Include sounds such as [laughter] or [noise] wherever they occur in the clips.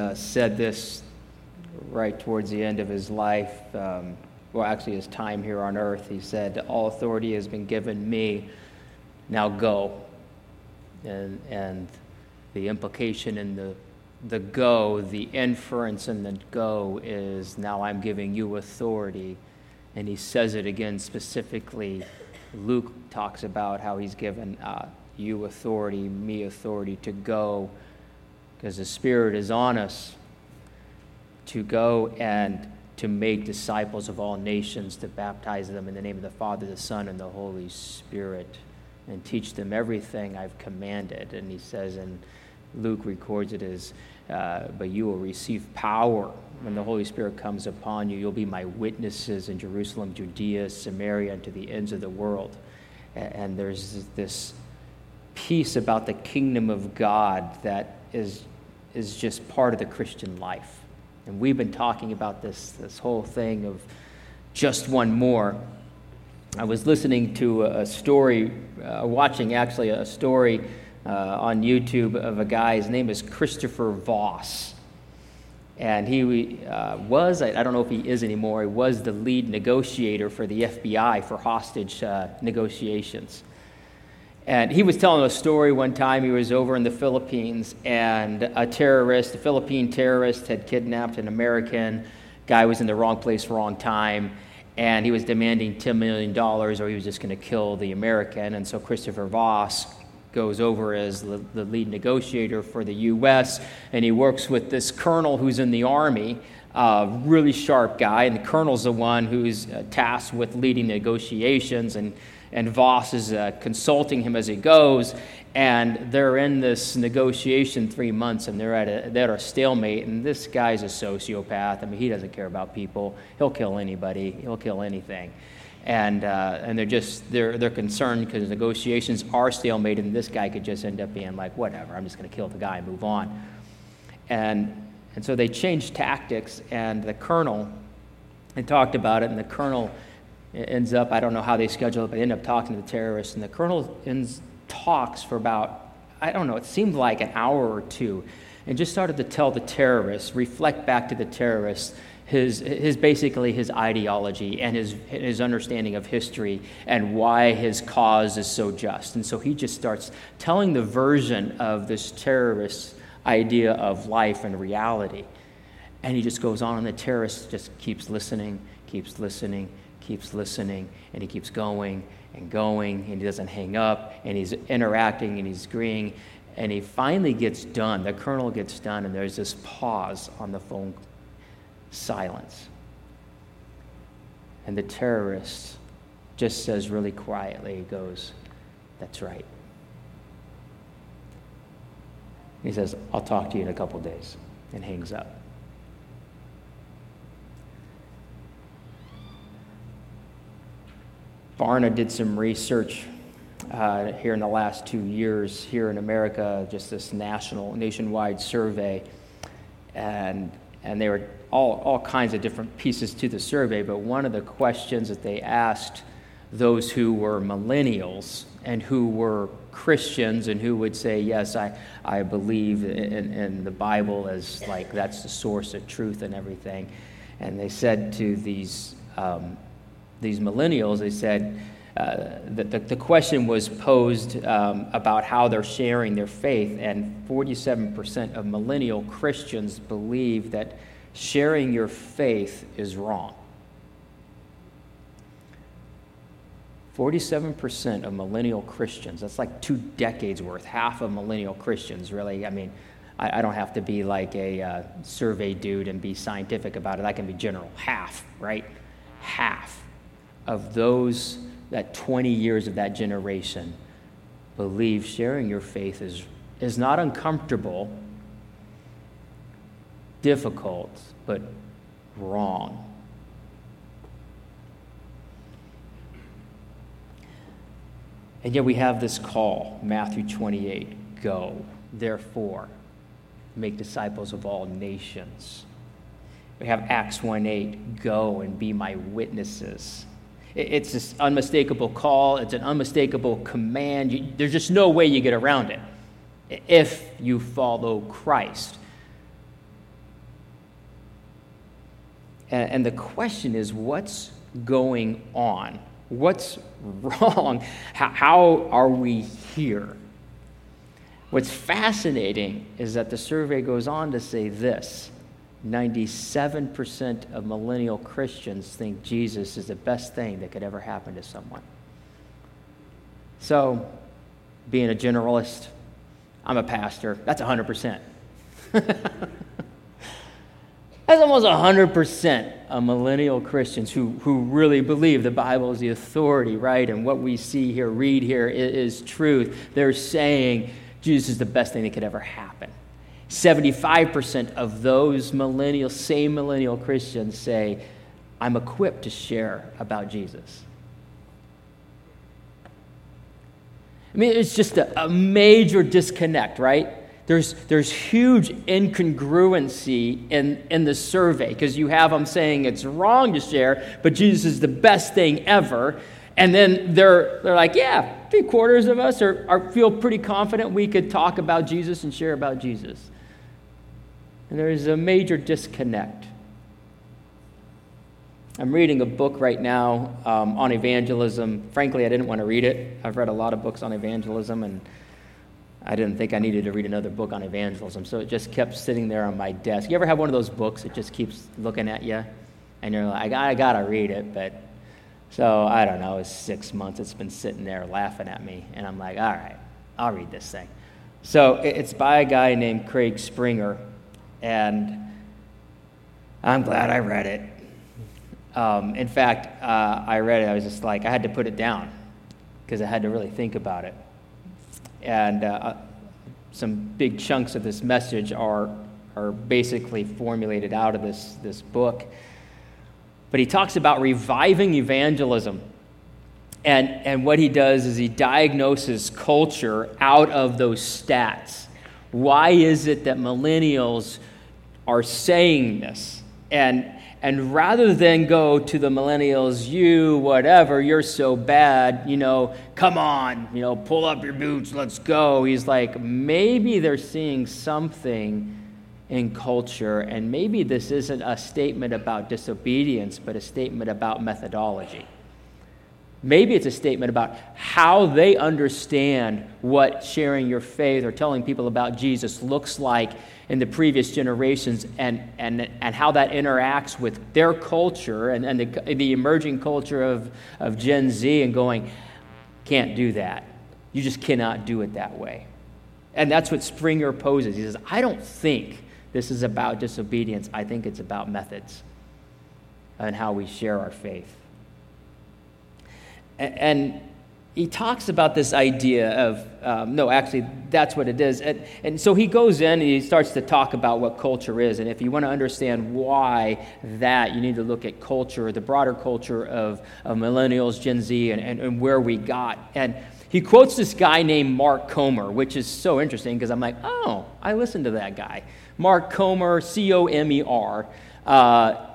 uh, said this right towards the end of his life, um, well, actually, his time here on earth. He said, All authority has been given me, now go. And, and the implication in the, the go, the inference in the go is now I'm giving you authority. And he says it again specifically. Luke talks about how he's given uh, you authority, me authority to go, because the Spirit is on us to go and to make disciples of all nations, to baptize them in the name of the Father, the Son, and the Holy Spirit, and teach them everything I've commanded. And he says, and Luke records it as, uh, but you will receive power when the Holy Spirit comes upon you. You'll be my witnesses in Jerusalem, Judea, Samaria, and to the ends of the world. And there's this peace about the kingdom of God that is, is just part of the Christian life. And we've been talking about this, this whole thing of just one more. I was listening to a story, uh, watching actually a story uh, on YouTube of a guy. His name is Christopher Voss. And he uh, was, I, I, don't know if he is anymore, he was the lead negotiator for the FBI for hostage uh, negotiations. And he was telling a story one time. He was over in the Philippines, and a terrorist, a Philippine terrorist, had kidnapped an American. Guy was in the wrong place, wrong time, and he was demanding $10 million, or he was just going to kill the American. And so Christopher Voss goes over as the, the lead negotiator for the U.S., and he works with this colonel who's in the Army. A really sharp guy, and the colonel's the one who's uh, tasked with leading negotiations, and and Voss is uh, consulting him as he goes. And they're in this negotiation three months, and they're at a, they're at a stalemate. And this guy's a sociopath. I mean, he doesn't care about people. He'll kill anybody. He'll kill anything. And uh, and they're just they're they're concerned because negotiations are stalemate, and this guy could just end up being like, whatever. I'm just going to kill the guy and move on. And and so they changed tactics, and the colonel and talked about it, and the colonel ends up, I don't know how they schedule it, but they end up talking to the terrorists. And the colonel ends, talks for about, I don't know, it seemed like an hour or two, and just started to tell the terrorists, reflect back to the terrorists, his, his basically his ideology and his, his understanding of history and why his cause is so just. And so he just starts telling the version of this terrorist idea of life and reality. And he just goes on, and the terrorist just keeps listening, keeps listening, keeps listening and he keeps going and going and he doesn't hang up and he's interacting and he's agreeing and he finally gets done. The colonel gets done and there's this pause on the phone silence. And the terrorist just says really quietly, he goes, That's right. He says, I'll talk to you in a couple days, and hangs up. Barna did some research uh, here in the last two years here in America, just this national, nationwide survey, and and there were all all kinds of different pieces to the survey. But one of the questions that they asked those who were millennials and who were Christians and who would say, Yes, I, I believe in, in the Bible as like that's the source of truth and everything. And they said to these um, these millennials, they said uh, that the, the, question was posed um, about how they're sharing their faith, and 47% of millennial Christians believe that sharing your faith is wrong. 47% of millennial Christians, that's like two decades worth, half of millennial Christians, really. I mean, I, I don't have to be like a uh, survey dude and be scientific about it. I can be general. Half, right? Half of those, that 20 years of that generation, believe sharing your faith is, is not uncomfortable, difficult, but wrong. And yet we have this call, Matthew 28 go, therefore, make disciples of all nations. We have Acts 1 8, go and be my witnesses. It's this unmistakable call, it's an unmistakable command. You, there's just no way you get around it if you follow Christ. And, and the question is what's going on? What's wrong? How, how are we here? What's fascinating is that the survey goes on to say this 97% of millennial Christians think Jesus is the best thing that could ever happen to someone. So, being a generalist, I'm a pastor, that's 100%. [laughs] That's almost 100% of millennial Christians who, who really believe the Bible is the authority, right? And what we see here, read here, is, is truth. They're saying Jesus is the best thing that could ever happen. 75% of those millennial, same millennial Christians say, I'm equipped to share about Jesus. I mean, it's just a, a major disconnect, right? there's, there's huge incongruency in, in the survey because you have them saying it's wrong to share, but Jesus is the best thing ever. And then they're, they're like, yeah, three quarters of us are, are, feel pretty confident we could talk about Jesus and share about Jesus. And there's a major disconnect. I'm reading a book right now um, on evangelism. Frankly, I didn't want to read it. I've read a lot of books on evangelism, and I didn't think I needed to read another book on evangelism, so it just kept sitting there on my desk. You ever have one of those books that just keeps looking at you? And you're like, I gotta read it, but so I don't know, it's six months, it's been sitting there laughing at me, and I'm like, all right, I'll read this thing. So it's by a guy named Craig Springer, and I'm glad I read it. Um, in fact, uh, I read it, I was just like, I had to put it down because I had to really think about it. And uh, some big chunks of this message are, are basically formulated out of this, this book. But he talks about reviving evangelism. And, and what he does is he diagnoses culture out of those stats. Why is it that millennials are saying this? And, and rather than go to the millennials, you, whatever, you're so bad, you know, come on, you know, pull up your boots, let's go. He's like, maybe they're seeing something in culture, and maybe this isn't a statement about disobedience, but a statement about methodology. Maybe it's a statement about how they understand what sharing your faith or telling people about Jesus looks like in the previous generations and, and, and how that interacts with their culture and, and the, the emerging culture of, of Gen Z and going, can't do that. You just cannot do it that way. And that's what Springer poses. He says, I don't think this is about disobedience, I think it's about methods and how we share our faith. And, he talks about this idea of um, no actually that's what it is. And, and so he goes in and he starts to talk about what culture is. And if you want to understand why that you need to look at culture the broader culture of, of millennials gen z and, and, and where we got. And he quotes this guy named mark comer which is so interesting because i'm like oh i listened to that guy. Mark comer c-o-m-e-r uh,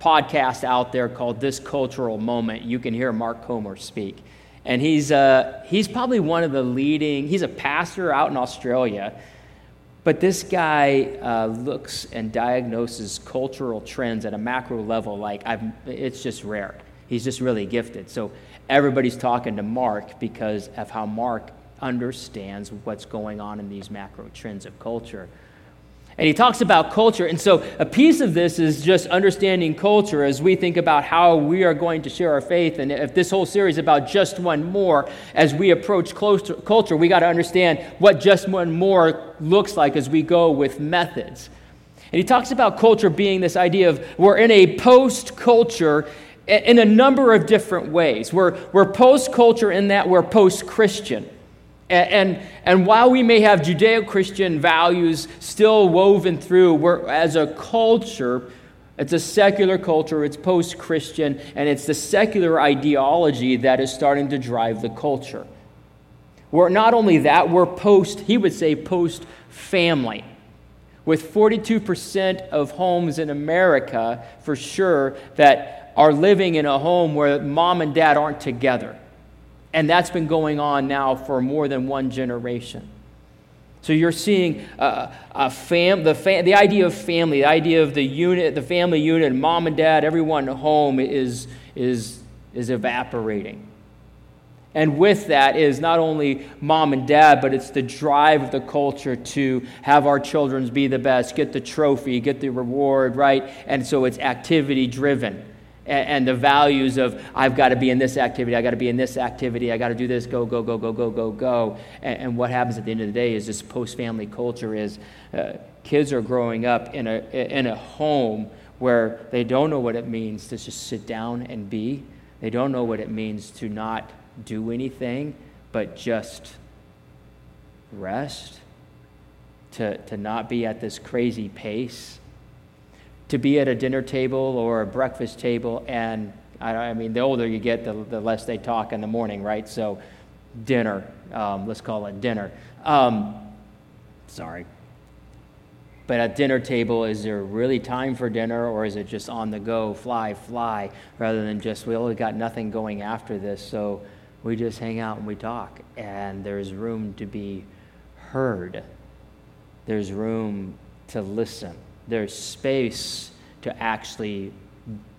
podcast out there called this cultural moment you can hear mark comer speak and he's, uh, he's probably one of the leading, he's a pastor out in Australia. But this guy uh, looks and diagnoses cultural trends at a macro level like I've, it's just rare. He's just really gifted. So everybody's talking to Mark because of how Mark understands what's going on in these macro trends of culture. And he talks about culture. And so a piece of this is just understanding culture as we think about how we are going to share our faith. And if this whole series about just one more, as we approach culture, we got to understand what just one more looks like as we go with methods. And he talks about culture being this idea of we're in a post culture in a number of different ways. We're, we're post culture in that we're post Christian. And, and, while we may have Judeo Christian values still woven through, we're, as a culture, it's a secular culture, it's post Christian, and it's the secular ideology that is starting to drive the culture. We're not only that, we're post, he would say, post family. With 42% of homes in America, for sure, that are living in a home where mom and dad aren't together. And that's been going on now for more than one generation. So you're seeing uh, a fam- the, the idea of family, the idea of the unit, the family unit, mom and dad, everyone home is, is, is evaporating. And with that is not only mom and dad, but it's the drive of the culture to have our children be the best, get the trophy, get the reward, right? And so it's activity driven. And, the values of, I've got to be in this activity, I got to be in this activity, I got to do this, go, go, go, go, go, go, go. And, and what happens at the end of the day is this post family culture is uh, kids are growing up in a, in a home where they don't know what it means to just sit down and be. They don't know what it means to not do anything but just rest, to, to not be at this crazy pace, to be at a dinner table or a breakfast table. And I, I mean, the older you get, the, the, less they talk in the morning, right? So, dinner, um, let's call it dinner. Um, sorry. But at dinner table, is there really time for dinner or is it just on the go, fly, fly, rather than just, we only got nothing going after this, so we just hang out and we talk, and there's room to be heard. There's room to listen. There's space to actually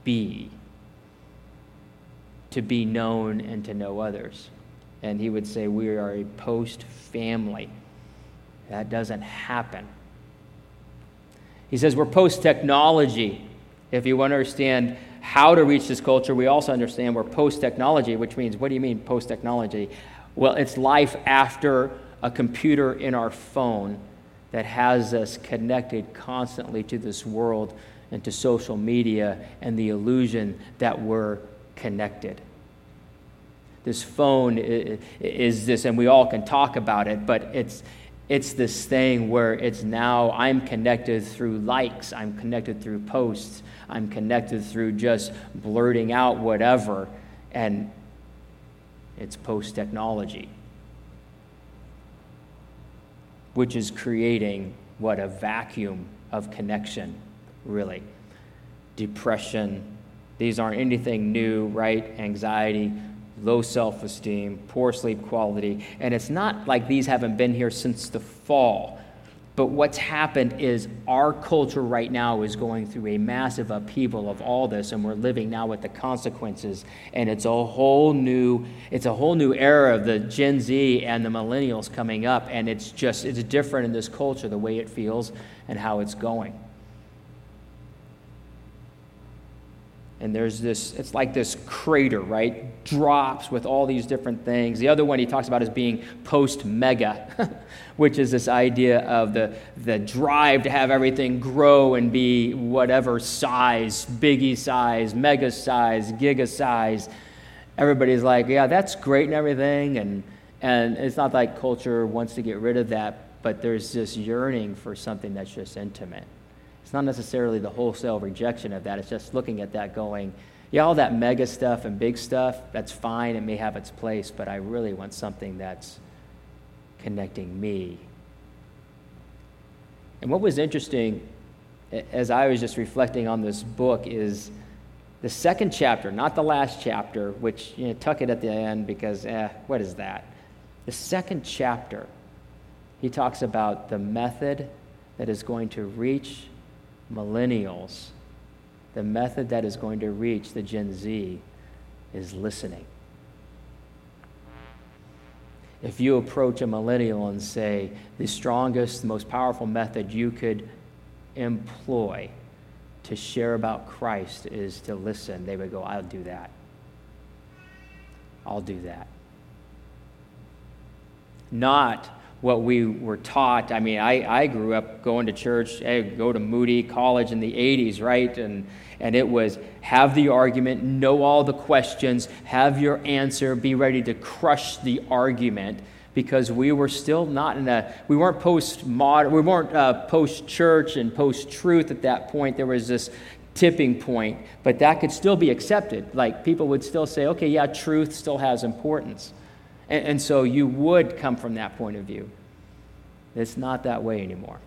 be, to be known and to know others. And he would say, We are a post family. That doesn't happen. He says, We're post technology. If you want to understand how to reach this culture, we also understand we're post technology, which means, what do you mean post technology? Well, it's life after a computer in our phone that has us connected constantly to this world and to social media and the illusion that we're connected. This phone is this, and we all can talk about it, but it's, it's this thing where it's now I'm connected through likes, I'm connected through posts, I'm connected through just blurting out whatever, and it's post technology, which is creating what a vacuum of connection, really. Depression, these aren't anything new, right? Anxiety, low self esteem, poor sleep quality. And it's not like these haven't been here since the fall. But what's happened is our culture right now is going through a massive upheaval of all this, and we're living now with the consequences. And it's a whole new, it's a whole new era of the Gen Z and the millennials coming up, and it's just it's different in this culture, the way it feels and how it's going. And there's this it's like this crater right? Drops with all these different things. The other one he talks about is being post mega [laughs] which is this idea of the, the drive to have everything grow and be whatever size biggie size mega size giga size. Everybody's like yeah that's great and everything. And and it's not like culture wants to get rid of that but there's this yearning for something that's just intimate it's not necessarily the wholesale rejection of that. It's just looking at that going, yeah, all that mega stuff and big stuff, that's fine. It may have its place, but I really want something that's connecting me. And what was interesting as I was just reflecting on this book is the second chapter, not the last chapter, which, you know, tuck it at the end because, eh, what is that? The second chapter, he talks about the method that is going to reach millennials, the method that is going to reach the Gen Z is listening. If you approach a millennial and say, the strongest, most powerful method you could employ to share about Christ is to listen, they would go, I'll do that. I'll do that. Not what we were taught. I mean, I, I grew up going to church, I go to Moody College in the 80s, right? And, and it was have the argument, know all the questions, have your answer, be ready to crush the argument because we were still not in a, we weren't post modern, we weren't uh, post church and post truth at that point. There was this tipping point, but that could still be accepted. Like people would still say, okay, yeah, truth still has importance. And, and so you would come from that point of view. It's not that way anymore.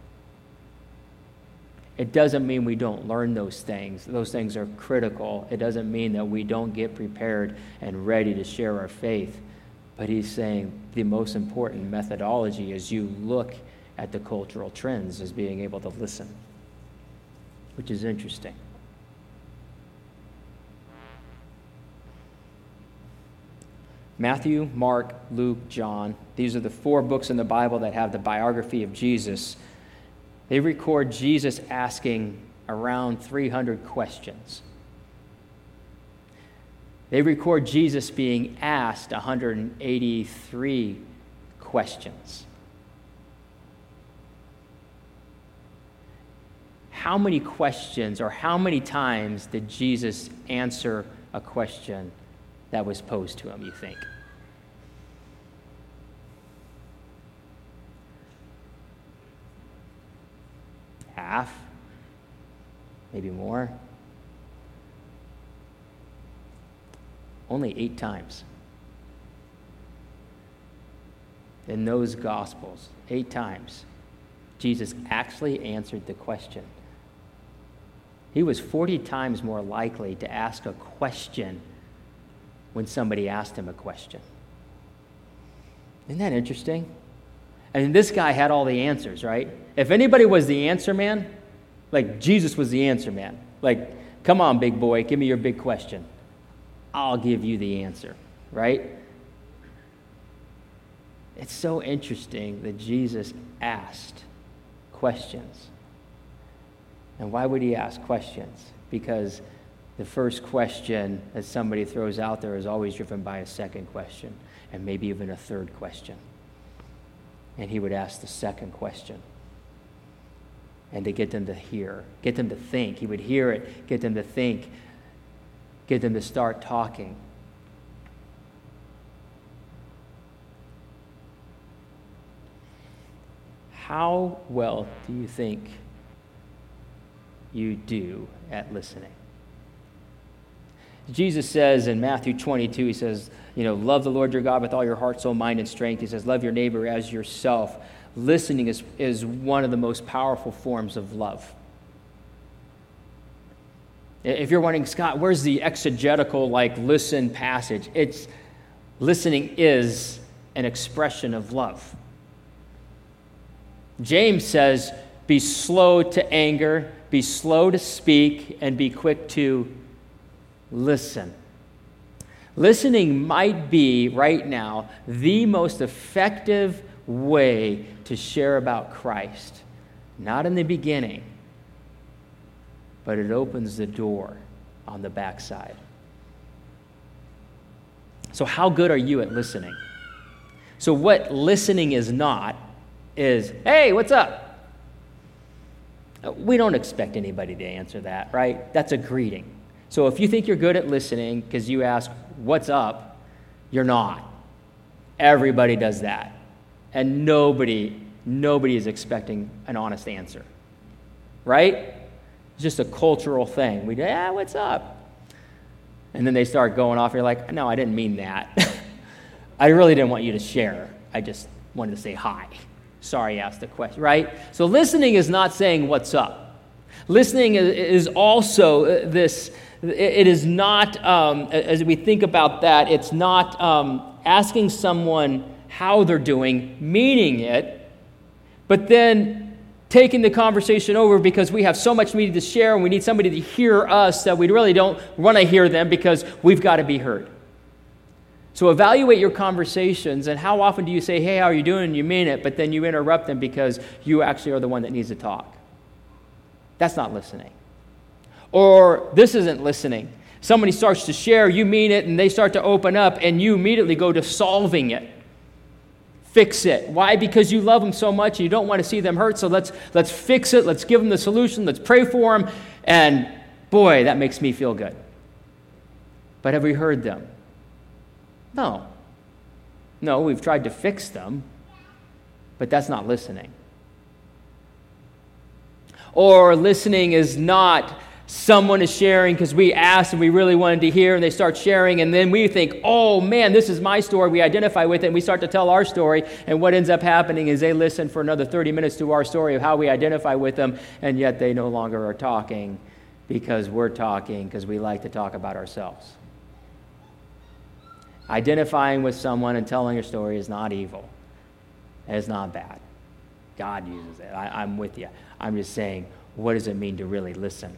It doesn't mean we don't learn those things. Those things are critical. It doesn't mean that we don't get prepared and ready to share our faith. But he's saying the most important methodology is you look at the cultural trends as being able to listen, which is interesting. Matthew, Mark, Luke, John, these are the four books in the Bible that have the biography of Jesus. They record Jesus asking around 300 questions. They record Jesus being asked 183 questions. How many questions or how many times did Jesus answer a question that was posed to him, you think? Half? Maybe more? Only eight times. In those Gospels, eight times, Jesus actually answered the question. He was 40 times more likely to ask a question when somebody asked him a question. Isn't that interesting? Mean, this guy had all the answers, right? If anybody was the answer man, like Jesus was the answer man. Like, come on, big boy, give me your big question. I'll give you the answer, right? It's so interesting that Jesus asked questions. And why would he ask questions? Because the first question that somebody throws out there is always driven by a second question, and maybe even a third question. And he would ask the second question. And to get them to hear, get them to think. He would hear it, get them to think, get them to start talking. How well do you think you do at listening? Jesus says in Matthew 22, he says, you know, love the Lord your God with all your heart, soul, mind, and strength. He says, love your neighbor as yourself. Listening is, is one of the most powerful forms of love. If you're wondering, Scott, where's the exegetical, like, listen passage? It's listening is an expression of love. James says, be slow to anger, be slow to speak, and be quick to listen. Listening might be, right now, the most effective way to share about Christ. Not in the beginning, but it opens the door on the backside. So, how good are you at listening? So, what listening is not is, hey, what's up? Uh, we don't expect anybody to answer that, right? That's a greeting. So if you think you're good at listening because you ask, What's up? you're not. Everybody does that. And nobody, nobody is expecting an honest answer. Right? It's just a cultural thing. We, yeah, what's up? And then they start going off. You're like, no, I didn't mean that. [laughs] I really didn't want you to share. I just wanted to say hi. Sorry, I asked the question, right? So listening is not saying what's up. Listening is also uh, this it is not, um, as we think about that, it's not um, asking someone how they're doing, meaning it, but then taking the conversation over because we have so much need to share and we need somebody to hear us that we really don't want to hear them because we've got to be heard. So evaluate your conversations and how often do you say, hey, how are you doing? And you mean it, but then you interrupt them because you actually are the one that needs to talk. That's not listening. Or this isn't listening. Somebody starts to share, you mean it, and they start to open up, and you immediately go to solving it. Fix it. Why? Because you love them so much and you don't want to see them hurt. So let's, let's fix it. Let's give them the solution. Let's pray for them. And boy, that makes me feel good. But have we heard them? No. No, we've tried to fix them, but that's not listening. Or listening is not someone is sharing because we asked and we really wanted to hear, and they start sharing, and then we think, oh man, this is my story. We identify with it, and we start to tell our story. And what ends up happening is they listen for another 30 minutes to our story of how we identify with them, and yet they no longer are talking because we're talking because we like to talk about ourselves. Identifying with someone and telling your story is not evil, it is not bad. God uses it. I, I'm with you. I'm just saying, what does it mean to really listen?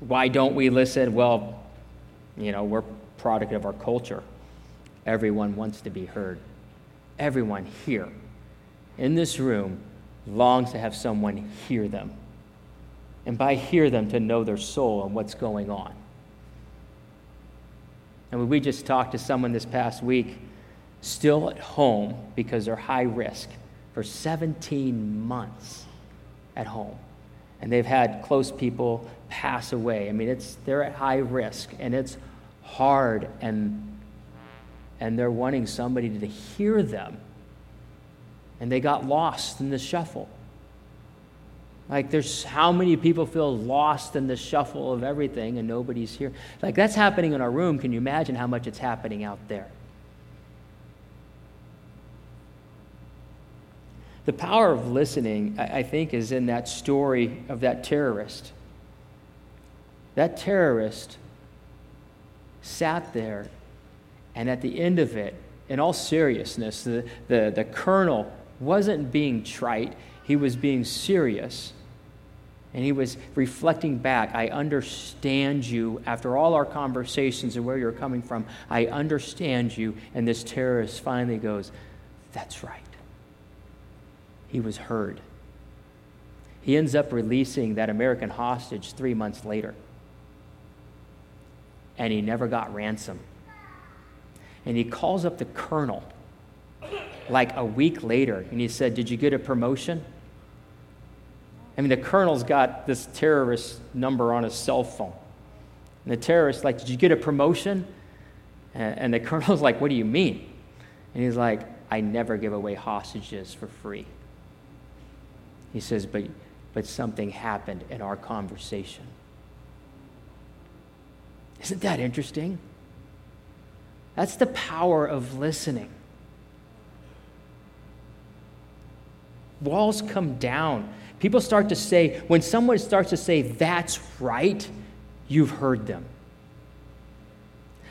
Why don't we listen? Well, you know, we're product of our culture. Everyone wants to be heard. Everyone here in this room longs to have someone hear them. And by hear them, to know their soul and what's going on. And we just talked to someone this past week, still at home because they're high risk for 17 months at home. And they've had close people pass away. I mean, it's, they're at high risk and it's hard, and, and they're wanting somebody to hear them. And they got lost in the shuffle. Like, there's how many people feel lost in the shuffle of everything and nobody's here. Like, that's happening in our room. Can you imagine how much it's happening out there? The power of listening, I think, is in that story of that terrorist. That terrorist sat there, and at the end of it, in all seriousness, the, the, the colonel wasn't being trite, he was being serious. And he was reflecting back. I understand you. After all our conversations and where you're coming from, I understand you. And this terrorist finally goes, That's right. He was heard. He ends up releasing that American hostage three months later. And he never got ransom. And he calls up the colonel like a week later and he said, Did you get a promotion? I mean, the colonel's got this terrorist number on his cell phone. And the terrorist's like, Did you get a promotion? And the [laughs] colonel's like, What do you mean? And he's like, I never give away hostages for free. He says, But, but something happened in our conversation. Isn't that interesting? That's the power of listening. Walls come down People start to say, when someone starts to say, that's right, you've heard them.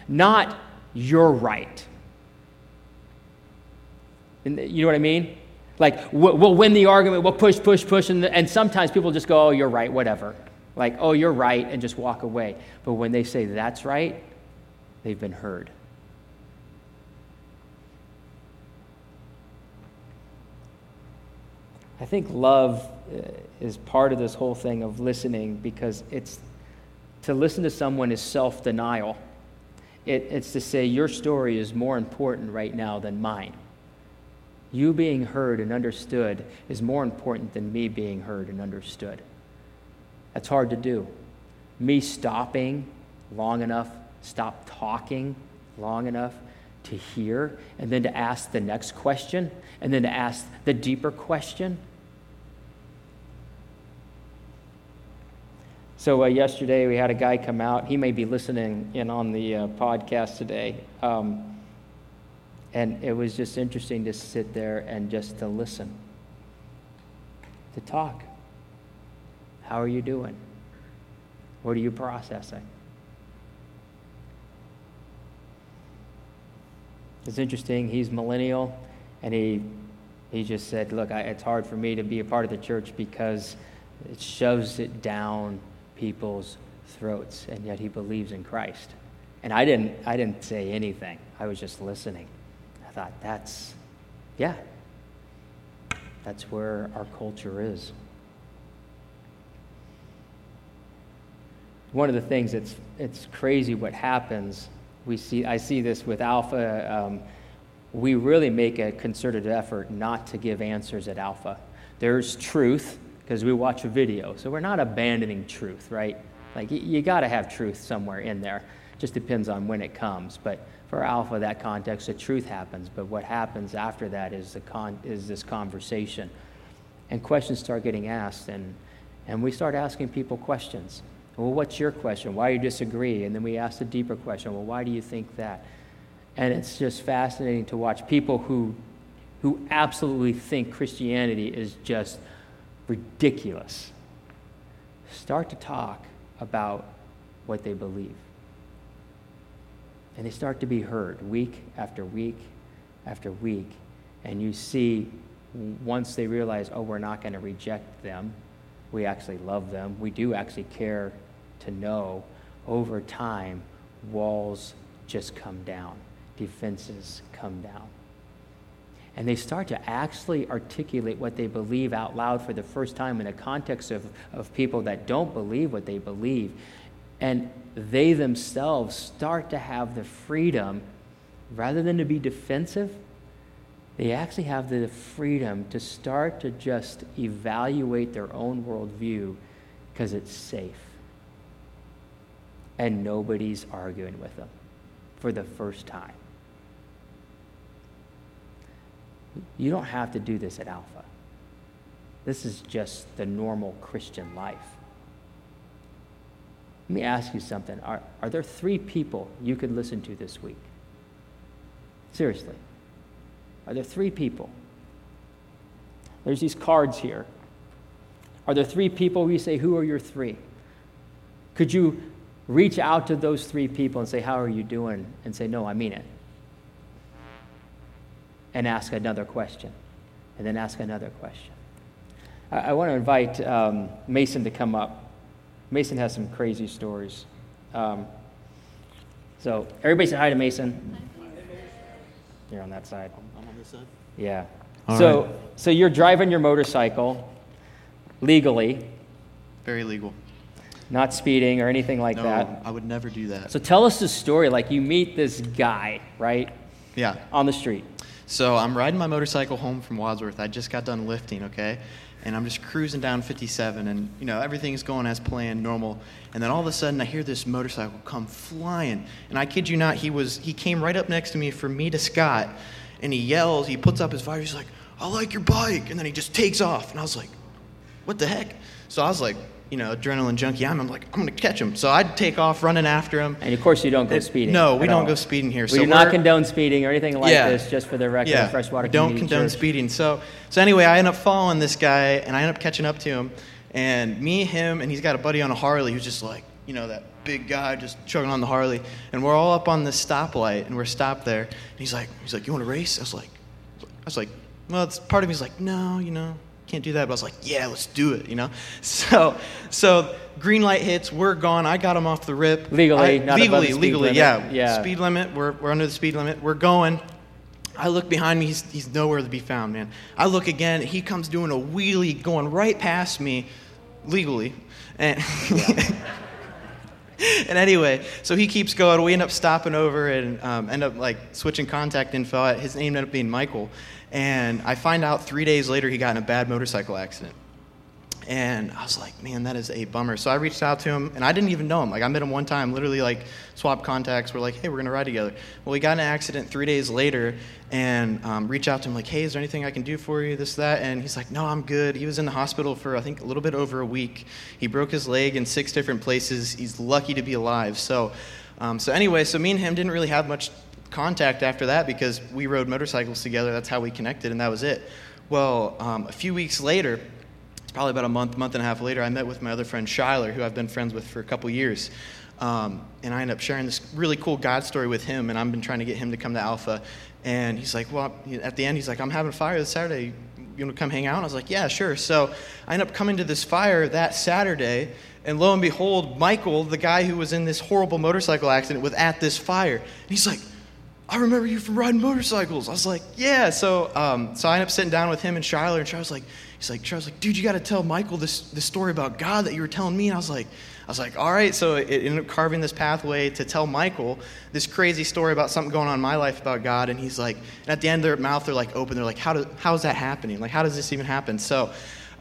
Not, you're right. And you know what I mean? Like, we'll win the argument, we'll push, push, push, and, and sometimes people just go, oh, you're right, whatever. Like, oh, you're right, and just walk away. But when they say that's right, they've been heard. I think love uh, is part of this whole thing of listening because it's to listen to someone is self denial. It, it's to say, your story is more important right now than mine. You being heard and understood is more important than me being heard and understood. That's hard to do. Me stopping long enough, stop talking long enough to hear, and then to ask the next question, and then to ask the deeper question So uh, yesterday we had a guy come out. He may be listening in on the uh, podcast today. Um, and it was just interesting to sit there and just to listen, to talk. How are you doing? What are you processing? It's interesting. He's millennial, and he he just said, "Look, I, it's hard for me to be a part of the church because it shoves it down people's throats, and yet he believes in Christ. And I didn't, I didn't say anything. I was just listening. I thought, that's, yeah, that's where our culture is. One of the things that's it's crazy what happens. We see, I see this with Alpha. Um, we really make a concerted effort not to give answers at Alpha. There's truth, because we watch a video. So we're not abandoning truth, right? Like you, you got to have truth somewhere in there. Just depends on when it comes. But for Alpha, that context, the truth happens. But what happens after that is, the con- is this conversation. And questions start getting asked. And, and we start asking people questions. Well, what's your question? Why do you disagree? And then we ask a deeper question. Well, why do you think that? And it's just fascinating to watch people who, who absolutely think Christianity is just ridiculous, start to talk about what they believe. And they start to be heard week after week after week. And you see, once they realize, oh, we're not going to reject them, we actually love them, we do actually care to know, over time, walls just come down, defenses come down. And they start to actually articulate what they believe out loud for the first time in a context of, of people that don't believe what they believe. And they themselves start to have the freedom, rather than to be defensive, they actually have the freedom to start to just evaluate their own worldview because it's safe. And nobody's arguing with them for the first time. You don't have to do this at Alpha. This is just the normal Christian life. Let me ask you something. Are, are there three people you could listen to this week? Seriously. Are there three people? There's these cards here. Are there three people you say, Who are your three? Could you reach out to those three people and say, How are you doing? And say, No, I mean it. And ask another question. And then ask another question. I, I want to invite um, Mason to come up. Mason has some crazy stories. Um, so, everybody say hi to Mason. You're on that side. I'm on this side. Yeah. All so, right. so you're driving your motorcycle legally, Very legal. Not speeding or anything like no, that. I would never do that. So tell us the story. Like you meet this guy, right, yeah. on the street. So I'm riding my motorcycle home from Wadsworth. I just got done lifting, okay? And I'm just cruising down 57, and you know everything's going as planned, normal. And then all of a sudden, I hear this motorcycle come flying, and I kid you not, he was he came right up next to me from me to Scott, and he yells, he puts up his visor, he's like, "I like your bike," and then he just takes off, and I was like, "What the heck?" So I was like, you know, adrenaline junkie. I'm, I'm like, I'm gonna catch him. So I'd take off running after him. And of course, you don't go It- speeding. no, we don't all. go speeding here. We So do not condone speeding or anything like Yeah. this, just for the record. yeah, Freshwater we don't condone Church. speeding. So, so anyway, I end up following this guy, and I end up catching up to him. And me, him, and he's got a buddy on a Harley who's just like, you know, that big guy just chugging on the Harley. And we're all up on this stoplight, and we're stopped there. And he's like, he's like, you want to race? I was like, I was like, well, it's part of me me's like, no, you know, can't do that. But I was like, yeah, let's do it, you know. [laughs] So, so green light hits, we're gone. I got him off the rip. Legally, I, legally, legally, limit. yeah, Yeah. Speed limit. We're we're under the speed limit. We're going. I look behind me, he's, he's nowhere to be found, man. I look again, he comes doing a wheelie, going right past me, legally. And, [laughs] and anyway, so he keeps going. We end up stopping over and um, end up like switching contact info. His name ended up being Michael. And I find out three days later he got in a bad motorcycle accident. And I was like, man, that is a bummer. So I reached out to him, and I didn't even know him. Like, I met him one time, literally, like, swapped contacts. We're like, hey, we're going to ride together. Well, we got in an accident three days later, and um, reached out to him, like, hey, is there anything I can do for you, this, that? And he's like, no, I'm good. He was in the hospital for, I think, a little bit over a week. He broke his leg in six different places. He's lucky to be alive. So, um, so anyway, so me and him didn't really have much contact after that because we rode motorcycles together. That's how we connected, and that was it. Well, um, a few weeks later, it's probably about a month, month and a half later, I met with my other friend Shyler, who I've been friends with for a couple years. Um, and I ended up sharing this really cool God story with him, and I've been trying to get him to come to Alpha. And he's like, Well, at the end, he's like, I'm having a fire this Saturday. You want to come hang out? And I was like, Yeah, sure. So I ended up coming to this fire that Saturday, and lo and behold, Michael, the guy who was in this horrible motorcycle accident, was at this fire. And he's like, I remember you from riding motorcycles. I was like, yeah. So, um, so I ended up sitting down with him and Shyler, and Shyler's like, he's like, Shyler's like, dude, you got to tell Michael this this story about God that you were telling me. And I was like, I was like, all right. So it ended up carving this pathway to tell Michael this crazy story about something going on in my life about God. And he's like, and at the end, their mouth they're like open. They're like, how do, how is that happening? Like, how does this even happen? So.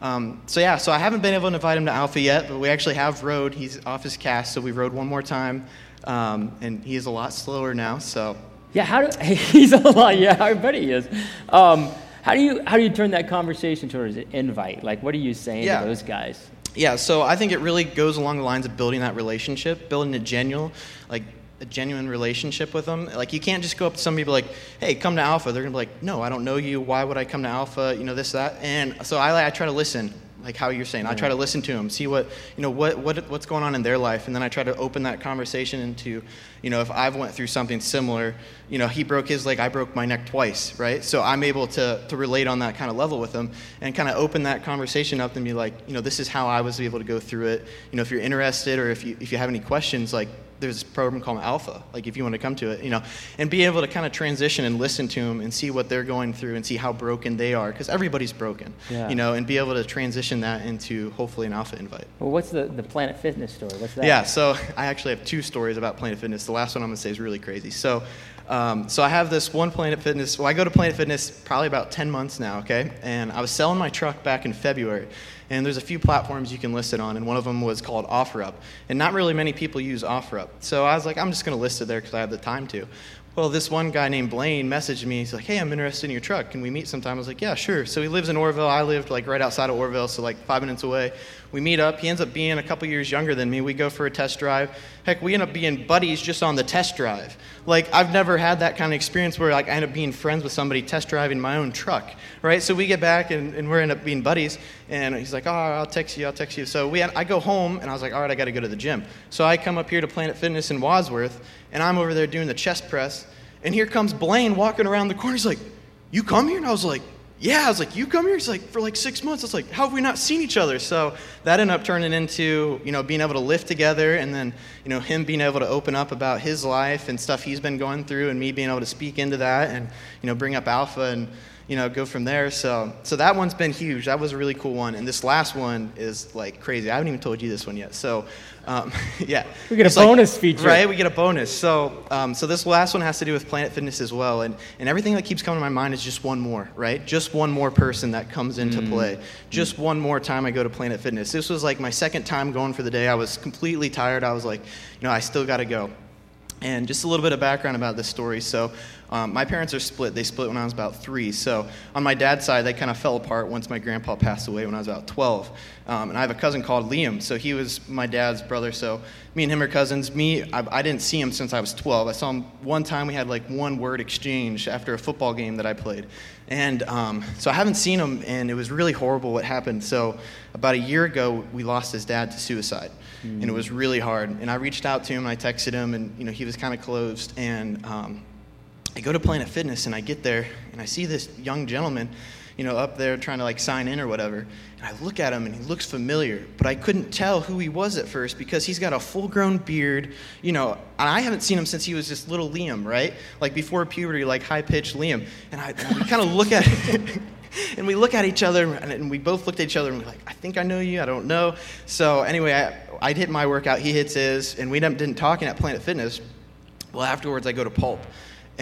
Um, so yeah, so I haven't been able to invite him to Alpha yet, but we actually have rode. He's off his cast, so we rode one more time, um, and he is a lot slower now. So Yeah, how do [laughs] he's a lot? Yeah, I bet he is. Um, how do you how do you turn that conversation towards an invite? Like, what are you saying Yeah. to those guys? Yeah, so I think it really goes along the lines of building that relationship, building a genuine, like a genuine relationship with them. Like you can't just go up to some people like, "Hey, come to Alpha." They're gonna be like, "No, I don't know you. Why would I come to Alpha?" You know this that. And so I, I try to listen like how you're saying. I try to listen to them, see what you know what, what what's going on in their life, and then I try to open that conversation into, you know, if I've went through something similar, you know, he broke his leg, I broke my neck twice, right? So I'm able to to relate on that kind of level with them and kind of open that conversation up and be like, you know, this is how I was able to go through it. You know, if you're interested or if you if you have any questions, like there's this program called Alpha, like if you want to come to it, you know, and be able to kind of transition and listen to them and see what they're going through and see how broken they are, because everybody's broken, Yeah. you know, and be able to transition that into hopefully an Alpha invite. Well, what's the, the Planet Fitness story? What's that? Yeah, so I actually have two stories about Planet Fitness. The last one I'm going to say is really crazy. So, um, so I have this one Planet Fitness. Well, I go to Planet Fitness probably about 10 months now, okay? And I was selling my truck back in February. And there's a few platforms you can list it on, and one of them was called OfferUp. And not really many people use OfferUp. So I was like, I'm just going to list it there because I have the time to. Well, this one guy named Blaine messaged me. He's like, "Hey, I'm interested in your truck. Can we meet sometime?" I was like, "Yeah, sure." So he lives in Orrville. I lived like right outside of Orrville, so like five minutes away. We meet up. He ends up being a couple years younger than me. We go for a test drive. Heck, we end up being buddies just on the test drive. Like I've never had that kind of experience where like I end up being friends with somebody test driving my own truck, right? So we get back and, and we end up being buddies. And he's like, "Oh, I'll text you. I'll text you." So we I go home and I was like, "All right, I got to go to the gym." So I come up here to Planet Fitness in Wadsworth, and I'm over there doing the chest press. And here comes Blaine walking around the corner. He's like, You come here? And I was like, Yeah. I was like, You come here? He's like, For like six months. I was like, How have we not seen each other? So that ended up turning into, you know, being able to live together and then, you know, him being able to open up about his life and stuff he's been going through and me being able to speak into that and, you know, bring up Alpha and, you know, go from there. So, so that one's been huge. That was a really cool one. And this last one is like crazy. I haven't even told you this one yet. So, um, [laughs] yeah. We get a It's like- bonus feature. Right? We get a bonus. So, um, so this last one has to do with Planet Fitness as well. And, and everything that keeps coming to my mind is just one more, right? Just one more person that comes into play. Just one more time I go to Planet Fitness. This was like my second time going for the day. I was completely tired. I was like, you know, I still got to go. And just a little bit of background about this story. So, um, my parents are split. They split when I was about three. So, on my dad's side, they kind of fell apart once my grandpa passed away when I was about 12. Um, and I have a cousin called Liam. So, he was my dad's brother. So, me and him are cousins. Me, I, I didn't see him since I was 12. I saw him one time. We had like one word exchange after a football game that I played. And um, so, I haven't seen him, and it was really horrible what happened. So, about a year ago, we lost his dad to suicide and it was really hard. And I reached out to him, and I texted him, and you know he was kind of closed. And um, I go to Planet Fitness, and I get there, and I see this young gentleman, you know, up there trying to like sign in or whatever. And I look at him, and he looks familiar, but I couldn't tell who he was at first because he's got a full-grown beard, you know. And I haven't seen him since he was just little Liam, right? Like before puberty, like high-pitched Liam. And I we kind of look at. [laughs] and we look at each other and, we both looked at each other and we're like i think i know you i don't know so anyway i, I hit my workout he hits his and we didn't, didn't talking at planet fitness well afterwards i go to pulp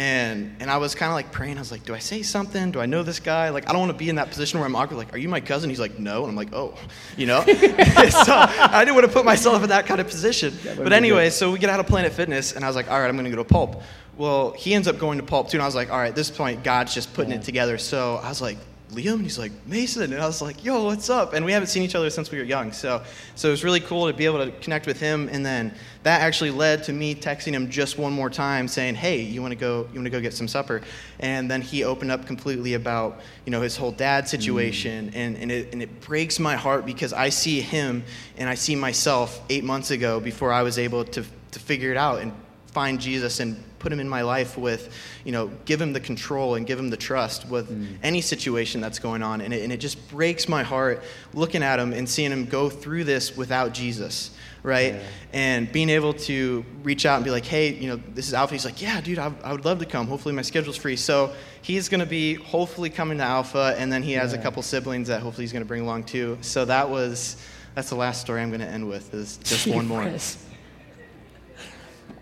and and i was kind of like praying. I was like do i say something? Do i know this guy? Like i don't want to be in that position where i'm awkward like are you my cousin? He's like no. And i'm like oh you know? [laughs] [laughs] So i didn't want to put myself in that kind of position but anyway so we get out of planet fitness and i was like all right i'm going to go to pulp. Well he ends up going to pulp too and i was like all right at this point god's just putting it together. So i was like Liam, and he's like Mason, and I was like, "Yo, what's up?" And we haven't seen each other since we were young, so so it was really cool to be able to connect with him. And then that actually led to me texting him just one more time, saying, "Hey, you want to go? You want to go get some supper?" And then he opened up completely about you know his whole dad mm. situation, and and it and it breaks my heart because I see him and I see myself eight months ago before I was able to to figure it out and find Jesus and put him in my life with, you know, give him the control and give him the trust with mm. any situation that's going on. And it, and it just breaks my heart looking at him and seeing him go through this without Jesus, right? Yeah. And being able to reach out and be like, hey, you know, this is Alpha. He's like, yeah, dude, I, I would love to come. Hopefully my schedule's free. So he's going to be hopefully coming to Alpha. And then he has a couple siblings that hopefully he's going to bring along too. So that was, that's the last story I'm going to end with is just one [laughs] more.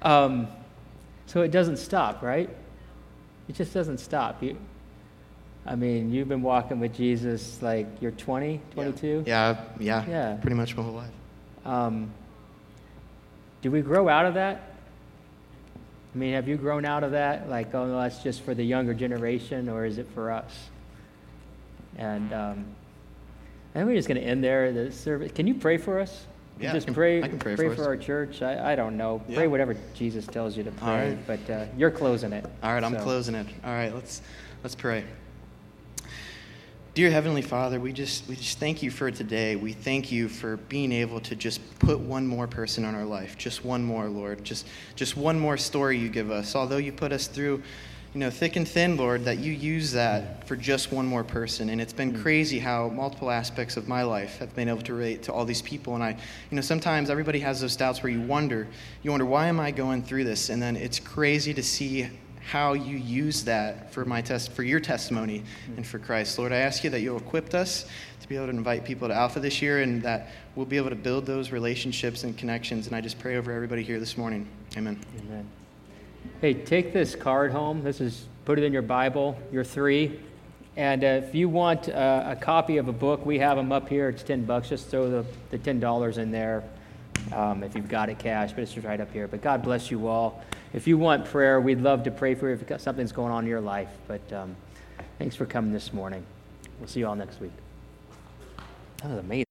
Um, so it doesn't stop, right? It just doesn't stop. You, I mean, you've been walking with Jesus like you're 20, 22. Yeah, yeah, Yeah. pretty much my whole life. Um, do we grow out of that? I mean, have you grown out of that? Like, oh, no, that's just for the younger generation, or is it for us? And um, I think we're just going to end there. The service. Can you pray for us? Yeah, I just can- pray. I can pray for us. our church. I, I don't know. Yeah. Pray whatever Jesus tells you to pray. right. But uh, you're closing it. All right, I'm closing it. All right, let's let's pray. Dear Heavenly Father, we just, we just thank you for today. We thank you for being able to just put one more person on our life, just one more, Lord, just, just one more story you give us. Although you put us through, you know, thick and thin, Lord, that you use that for just one more person. And it's been mm. crazy how multiple aspects of my life have been able to relate to all these people. And I, you know, sometimes everybody has those doubts where you wonder, you wonder, why am I going through this? And then it's crazy to see how you use that for my test for your testimony mm. and for Christ. Lord, I ask you that you'll equip us to be able to invite people to Alpha this year and that we'll be able to build those relationships and connections. And I just pray over everybody here this morning. Amen. Amen. Hey, take this card home. This is put it in your Bible. You're three. And uh, if you want uh, a copy of a book, we have them up here. It's 10 bucks. Just throw the, the $10 in there um, if you've got it cash, but it's just right up here. But God bless you all. If you want prayer, we'd love to pray for you if something's going on in your life. But um, thanks for coming this morning. We'll see you all next week. That was amazing.